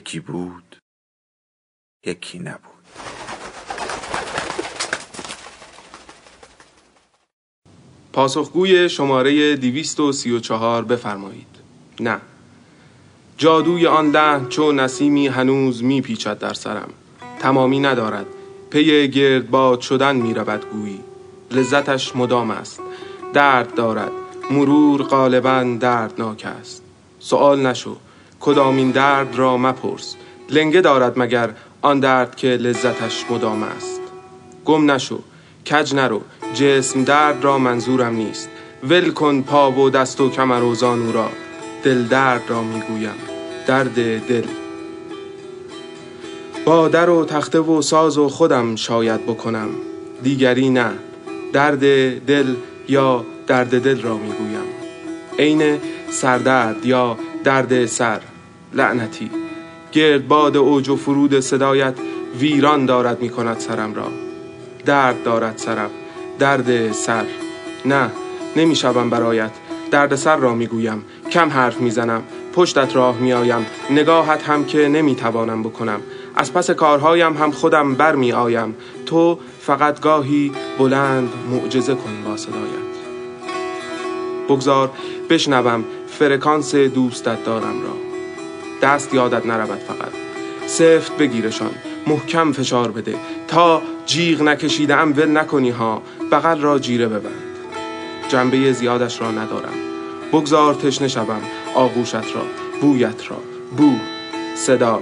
یکی بود یکی نبود. پاسخگوی شماره 234 بفرمایید. نه. جادوی آن لحن چو نسیمی هنوز میپیچد در سرم. تمامی ندارد. پی گردباد شدن می‌رود گویی. لذتش مدام است. درد دارد. مرور غالبا دردناک است. سوال نشو. کدامین درد را مپرس. لنگه دارد مگر آن درد که لذتش مدام است. گم نشو کج نرو جسم درد را منظورم نیست. ول کن پا و دست و کمر و زانو را دل درد را می‌گویم. درد دل. با در و تخته و ساز و خودم شاید بکنم. دیگری نه درد دل یا درد دل را می‌گویم. عین سردرد یا درد سر. لعنتی. گردباد اوج و فرود صدایت ویران دارد می کند سرم را. درد دارد سرم. درد سر. نه نمی شوم برایت. درد سر را می گویم. کم حرف می زنم. پشتت راه می آیم. نگاهت هم که نمی توانم بکنم. از پس کارهایم هم خودم بر می آیم. تو فقط گاهی بلند معجزه کن با صدایت. بگذار بشنوم فرکانس دوستت دارم را. دست یادت نرود فقط. سفت بگیرشان محکم فشار بده. تا جیغ نکشیده ام ول نکنی ها بغل را جیره ببند. جنبه زیادش را ندارم. بگذار تشنه شوم آغوشت را بویت را. بو صدا.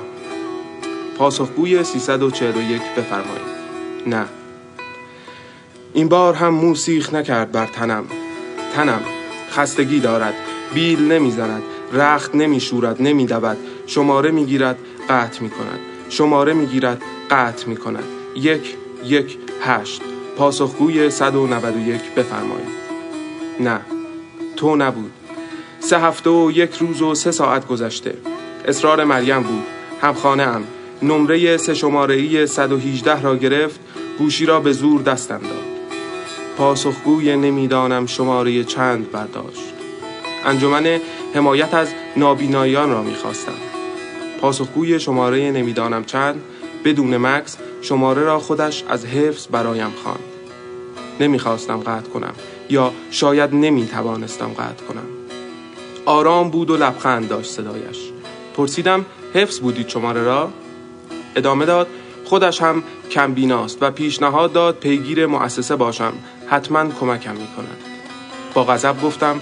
پاسخگوی 341 بفرمایید. نه. این بار هم موسیخ نکرد بر تنم. تنم خستگی دارد بیل نمی‌زند. رخت نمی شورد نمی دود شماره می گیرد قطع می کند شماره می گیرد قطع می کند یک یک هشت. پاسخگوی 191 بفرمایید. نه تو نبود. سه هفته و یک روز و سه ساعت گذشته. اصرار مریم بود. همخانه ام نمره سه شماره ای 118 را گرفت. گوشی را به زور دستم داد. پاسخگوی نمی‌دانم شماره چند برداشت. انجمن حمایت از نابینایان را می‌خواستم. پاسخگوی شماره نمی‌دانم چند بدون مکس شماره را خودش از حفظ برایم خواند. نمی‌خواستم قطع کنم یا شاید نمی‌توانستم قطع کنم. آرام بود و لبخند داشت صدایش. پرسیدم حفظ بودید شماره را؟ ادامه داد خودش هم کم بیناست و پیشنهاد داد پیگیر مؤسسه باشم. حتما کمکم می‌کند. با غضب گفتم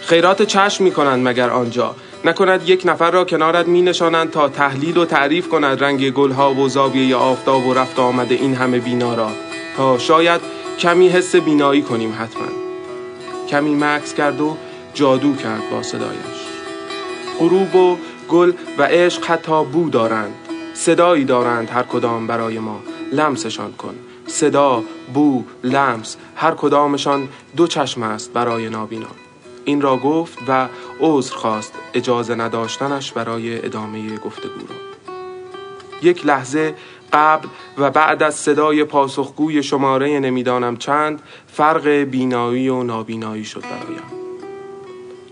خیرات چشم می کنند مگر آنجا. نکند یک نفر را کنارت می نشانند تا تحلیل و تعریف کند رنگ گلها و زاویه آفتاب و رفت آمده این همه بینا را. تا شاید کمی حس بینایی کنیم حتما. کمی مکس کرد و جادو کرد با صدایش. غروب و گل و عشق حتی بو دارند. صدایی دارند هر کدام برای ما. لمسشان کن. صدا بو لمس هر کدامشان دو چشم است برای نابینا. این را گفت و عذر خواست اجازه نداشتنش برای ادامه گفتگو را. یک لحظه قبل و بعد از صدای پاسخگوی شماره نمی‌دانم چند فرق بینایی و نابینایی شد برایم.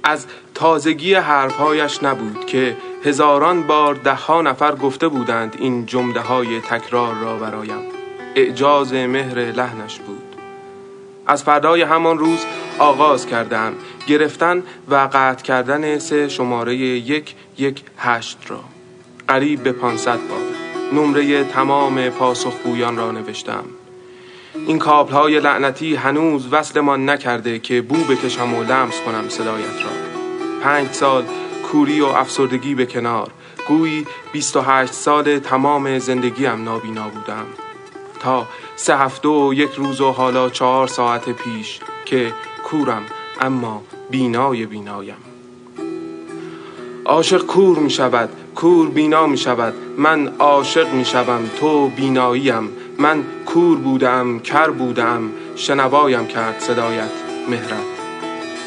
از تازگی حرفهایش نبود که هزاران بار دهها نفر گفته بودند این جمله های تکرار را برایم. اعجاز مهر لحنش بود. از فردای همان روز آغاز کردم گرفتن و قطع کردن سه شماره یک یک هشت را. قریب به 500 بار. نمره تمام پاسخگویان را نوشتم. این کابل های لعنتی هنوز وصلمان نکرده که بو بکشم و لمس کنم صدایت را. پنج سال کوری و افسردگی به کنار. گویی 28 سال تمام زندگیم نابینا بودم. تا سه هفته و یک روز و حالا چهار ساعت پیش که کورم اما بینای بینایم. عاشق کور می شود کور بینا می شود. من عاشق می شوم تو بیناییم. من کور بودم کر بودم. شنوایم کرد صدایت مهرت.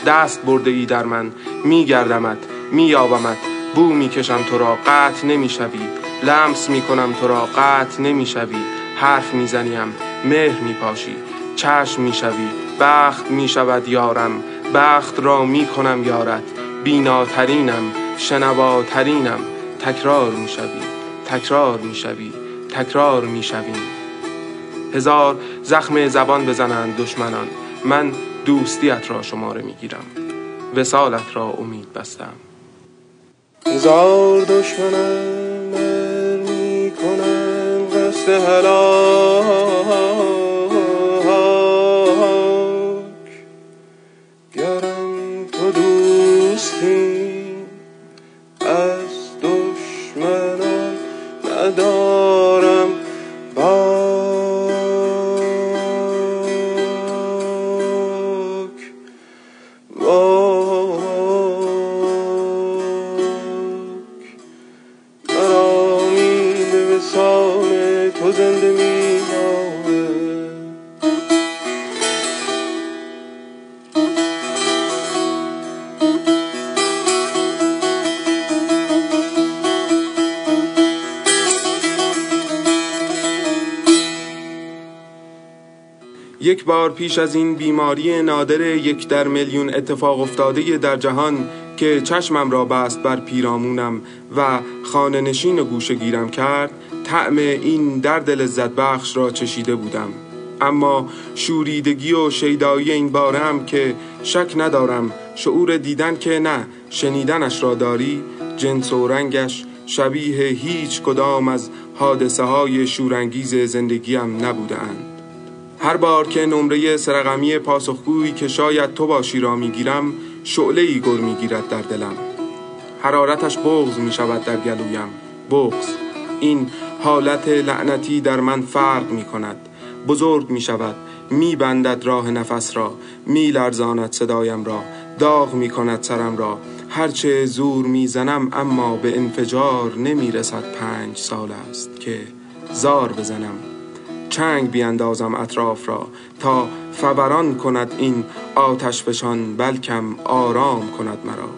دست برده ای در من می گردمت می یابمت. بو می کشم تو را قطع نمی شوی. لمس می کنم تو را قطع نمی شوی. حرف می زنیم مهر می پاشی. چشم می شوی. بخت می شود یارم بخت را می کنم یارت بیناترینم شنواترینم. تکرار می شوی تکرار می شوی تکرار می شویم هزار زخم زبان بزنند دشمنان. من دوستیت را شماره می گیرم. وسالت را امید بستم. هزار دشمنم می کنم قصد Whoa. یک بار پیش از این بیماری نادر یک در میلیون اتفاق افتاده در جهان که چشمم را بست بر پیرامونم و خانه نشین و گوشه گیرم کرد طعم این درد لذت بخش را چشیده بودم. اما شوریدگی و شیدایی این بارم که شک ندارم شعور دیدن که نه شنیدنش را داری. جنس و رنگش شبیه هیچ کدام از حادثه های شورانگیز زندگیم نبودند هر بار که نمره سرقمی پاسخگویی که شاید تو باشی را می‌گیرم شعله ای گر می‌گیرد در دلم. حرارتش بغز می شود در گلویم. بغز این حالت لعنتی در من فرق می کند بزرگ می شود می بندد راه نفس را. می لرزاند صدایم را. داغ می کند سرم را. هرچه زور می زنم اما به انفجار نمی رسد پنج سال است که زار بزنم. چنگ بیاندازم اطراف را تا فوران کند این آتش فشان بلکم آرام کند مرا.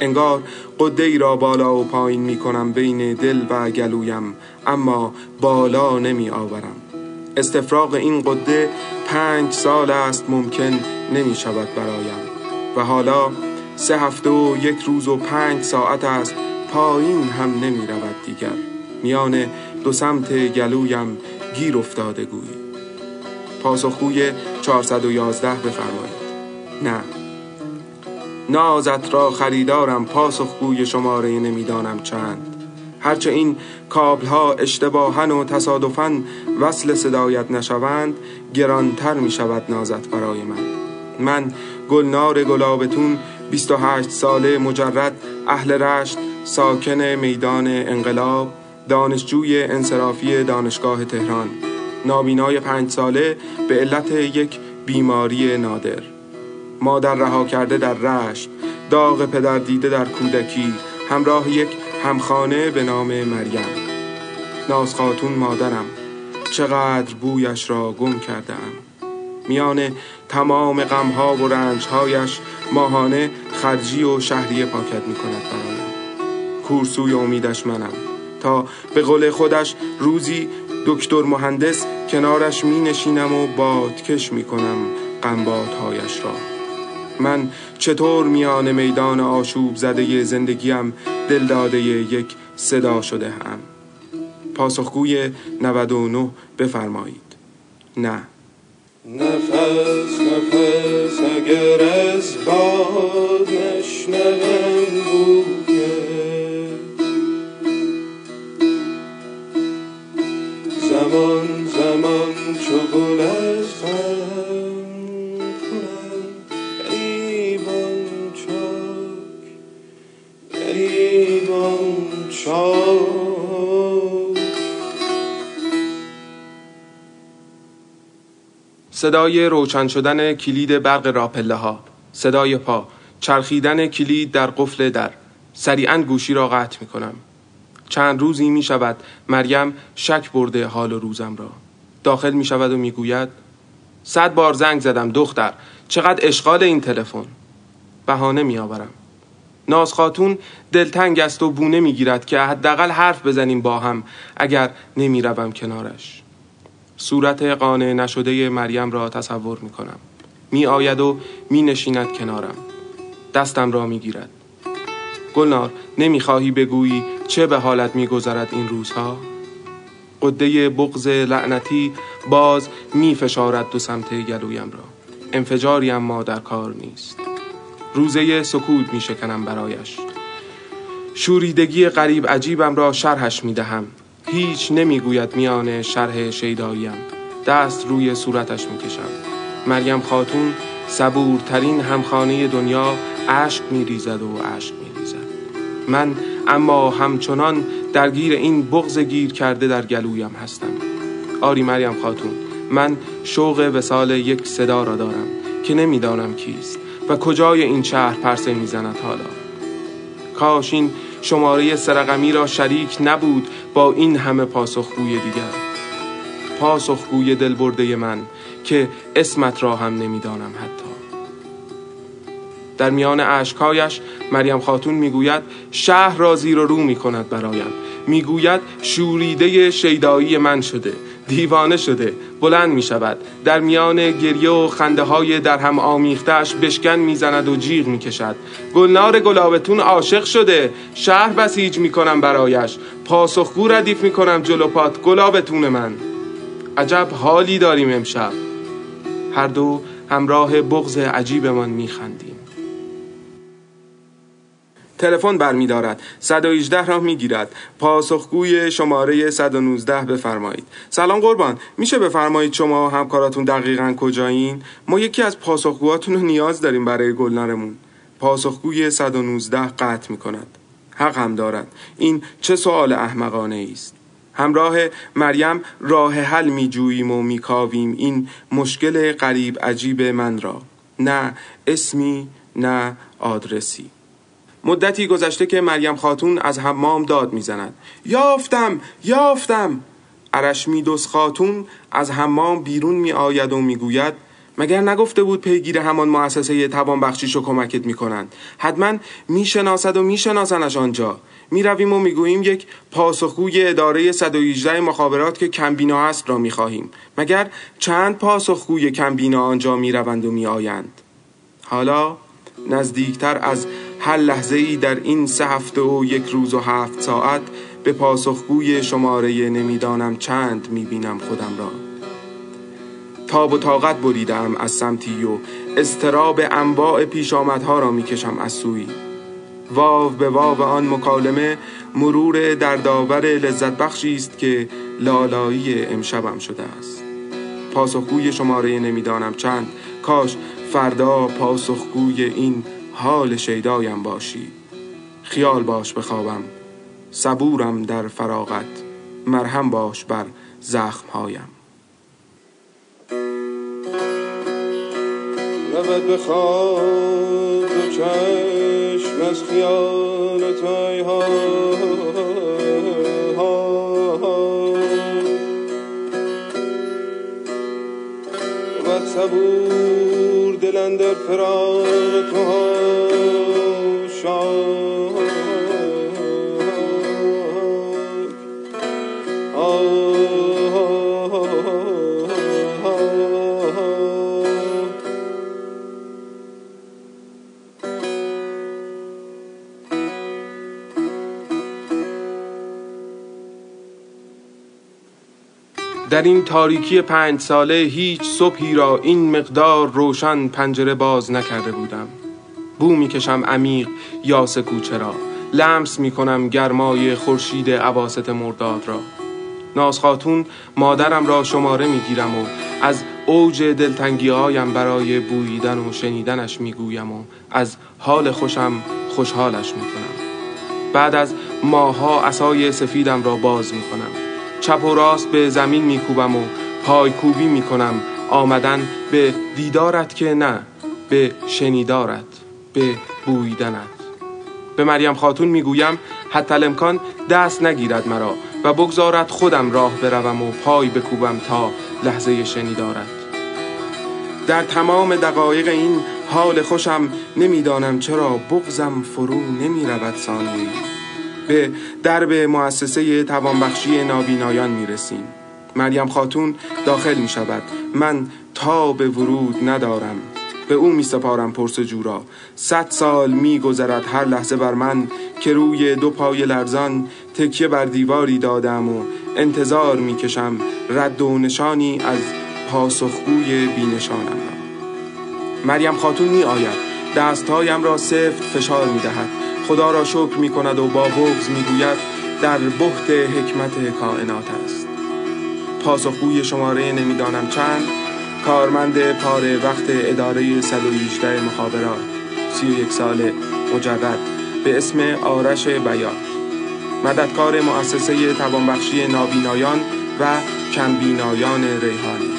انگار قده ای را بالا و پایین می کنم بین دل و گلویم اما بالا نمی آورم. استفراغ این قده پنج سال است ممکن نمی شود برایم. و حالا سه هفته و یک روز و پنج ساعت است پایین هم نمی رود دیگر. میان دو سمت گلویم گیر افتاده گویی. پاسخگوی 411 بفرمایید. نه. نازت را خریدارم پاسخگوی شماره نمی‌دانم چند. هرچه این کابل ها اشتباهن و تصادفاً وصل صدایت نشوند گرانتر می شود نازت برای من. من گلنار گلابتون 28 ساله مجرد اهل رشت ساکن میدان انقلاب دانشجوی انصرافی دانشگاه تهران. نابینای پنج ساله به علت یک بیماری نادر. مادر رها کرده در رشت داغ پدر دیده در کودکی همراه یک همخانه به نام مریم. ناز خاتون مادرم چقدر بویش را گم کردم میان تمام غمها و رنجهایش ماهانه خرجی و شهریه پاکت می کند برایم کورسوی امیدش منم. تا به قول خودش روزی دکتر مهندس کنارش می نشینم و بادکش می کنم قنباتهایش را. من چطور میان میدان آشوب زده زندگیم دل داده یک صدا شده هم؟ پاسخگوی 99 بفرمایید. نه. نفس نفس اگر از باد نشنوم صدای روشن شدن کلید برق راپله ها صدای پا چرخیدن کلید در قفل در سریعا گوشی را قطع می کنم چند روزی می شود مریم شک برده حال و روزم را. داخل می شود و می گوید صد بار زنگ زدم دختر چقدر اشغال این تلفن. بهانه می آورم ناز خاتون دلتنگ است و بونه می گیرد که حداقل حرف بزنیم با هم اگر نمی روم کنارش. صورت قانع نشده مریم را تصور می کنم می آید و می نشیند کنارم. دستم را می گیرد گلنار نمی خواهی بگویی چه به حالت می گذرد این روزها؟ قده بغز لعنتی باز می فشارد دو سمت گلویم را. انفجاری اما در کار نیست. روزه سکوت می شکنم برایش. شوریدگی قریب عجیبم را شرحش می دهم هیچ نمی گوید میان شرح شیداییم دست روی صورتش می کشم مریم خاتون صبورترین همخانه دنیا اشک می ریزد و اشک می ریزد من اما همچنان درگیر این بغز گیر کرده در گلویم هستم. آری مریم خاتون من شوق وسال یک صدا را دارم که نمی‌دانم کیست و کجای این شهر پرسه می‌زند حالا. کاش این شماره سرقمی را شریک نبود با این همه پاسخگوی دیگر. پاسخگوی دلبرده من که اسمت را هم نمی‌دانم حتی. در میان اشکایش مریم خاتون می‌گوید شهر را زیر و رو می کند برایم. می‌گوید شوریده شیدایی من شده. دیوانه شده بلند می شود در میان گریه و خنده های در هم آمیختش بشکن می‌زند و جیغ می کشد گلنار گلابتون عاشق شده. شهر بسیج می کنم برایش. پاسخگو ردیف می کنم جلو پات گلابتون من. عجب حالی داریم امشب. هر دو همراه بغز عجیبمان میخندیم. تلفن برمیدارد 118 را می‌گیرد پاسخگوی شماره 119 بفرمایید. سلام قربان. میشه بفرمایید شما و همکاراتون دقیقا کجایین؟ ما یکی از پاسخگوهاتون رو نیاز داریم برای گلنارمون. پاسخگوی 119 قطع می‌کند حق هم دارد. این چه سوال احمقانه است؟ همراه مریم راه حل میجوییم و میکاویم این مشکل قریب عجیب من را. نه اسمی نه آدرسی. مدتی گذشته که مریم خاتون از حمام داد می‌زند. یافتم یافتم. ارشمی دوست خاتون از حمام بیرون می آید و می‌گوید مگر نگفته بود پیگیر همان مؤسسه توان بخشیش و کمکت می‌کنند؟ حتما می‌شناسد و میشناسنش آنجا. می‌رویم و می‌گوییم یک پاسخگوی اداره 118 مخابرات که کمبینا است را می‌خواهیم. مگر چند پاسخگوی کمبینا آنجا می‌روند و میآیند؟ حالا نزدیکتر از هر لحظه ای در این سه هفته و یک روز و هفت ساعت به پاسخگوی شماره نمی‌دانم چند می‌بینم خودم را. تاب و طاقت بریدم از سمتی و استراب انواع پیش آمدها را می‌کشم از سوی. واو به واو آن مکالمه مرور دردآور لذت بخشی است که لالایی امشبم شده است. پاسخگوی شماره نمی‌دانم چند. کاش فردا پاسخگوی این حال شیدایم باشی. خیال باش بخوابم. صبورم در فراغت. مرهم باش بر زخمهایم. رود به خواب دو چشم از خیال ها. رود صبور دلن در فراغ تو شاد در این تاریکی پنج ساله هیچ صبحی را این مقدار روشن پنجره باز نکرده بودم. بو می‌کشم عمیق یا کوچه را. لمس می‌کنم گرمای خورشید عواست مرداد را. ناز خاتون مادرم را شماره می‌گیرم و از اوج دلتنگی هایم برای بوییدن و شنیدنش می‌گویم و از حال خوشم خوشحالش می‌کنم. بعد از ماها اسای سفیدم را باز می‌کنم. چپ و راست به زمین میکوبم و پایکوبی می‌کنم. آمدن به دیدارت که نه به شنیدارت به بویدنت. به مریم خاتون می‌گویم حتی الامکان دست نگیرد مرا و بگذارد خودم راه بروم و پای بکوبم تا لحظه شنی دارد در تمام دقایق این حال خوشم نمی‌دانم چرا بغزم فرو نمی رود ثانیه به درب مؤسسه توانبخشی نابینایان می رسیم مریم خاتون داخل می شود من تا به ورود ندارم. به او می سپارم پرسجو را. صد سال می گذرد هر لحظه بر من که روی دو پای لرزان تکیه بر دیواری دادم و انتظار می کشم رد و نشانی از پاسخگوی بینشانم مریم خاتون می آید دستهایم را سفت فشار می دهد خدا را شکر می کند و با بغز می گوید در بحت حکمت کائنات است. پاسخگوی شماره نمی‌دانم چند. کارمند پاره وقت اداره 118 مخابرات 31 ساله مجرد به اسم آرش بیات. مددکار مؤسسه توانبخشی نابینایان و کمبینایان ریحانی.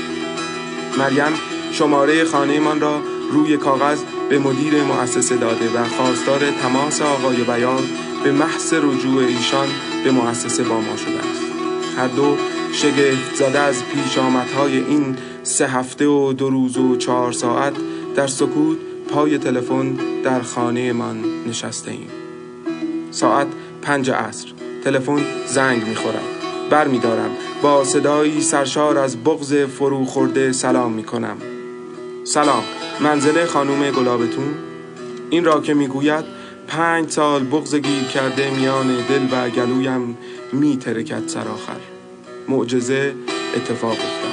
مریم شماره خانهمان را روی کاغذ به مدیر مؤسسه داده و خواستار تماس آقای بیان به محض رجوع ایشان به مؤسسه با ما شده است. هر دو شگفت زده از پیش آمدهای این سه هفته و دو روز و چهار ساعت در سکوت پای تلفن در خانه من نشسته ایم ساعت پنج عصر. تلفن زنگ می‌خورد. بر می دارم. با صدایی سرشار از بغز فرو خورده سلام می کنم سلام. منزل خانوم گلابتون. این را که می‌گوید پنج سال بغز گیر کرده میان دل و گلویم می ترکد سراخر معجزه اتفاق افتاد.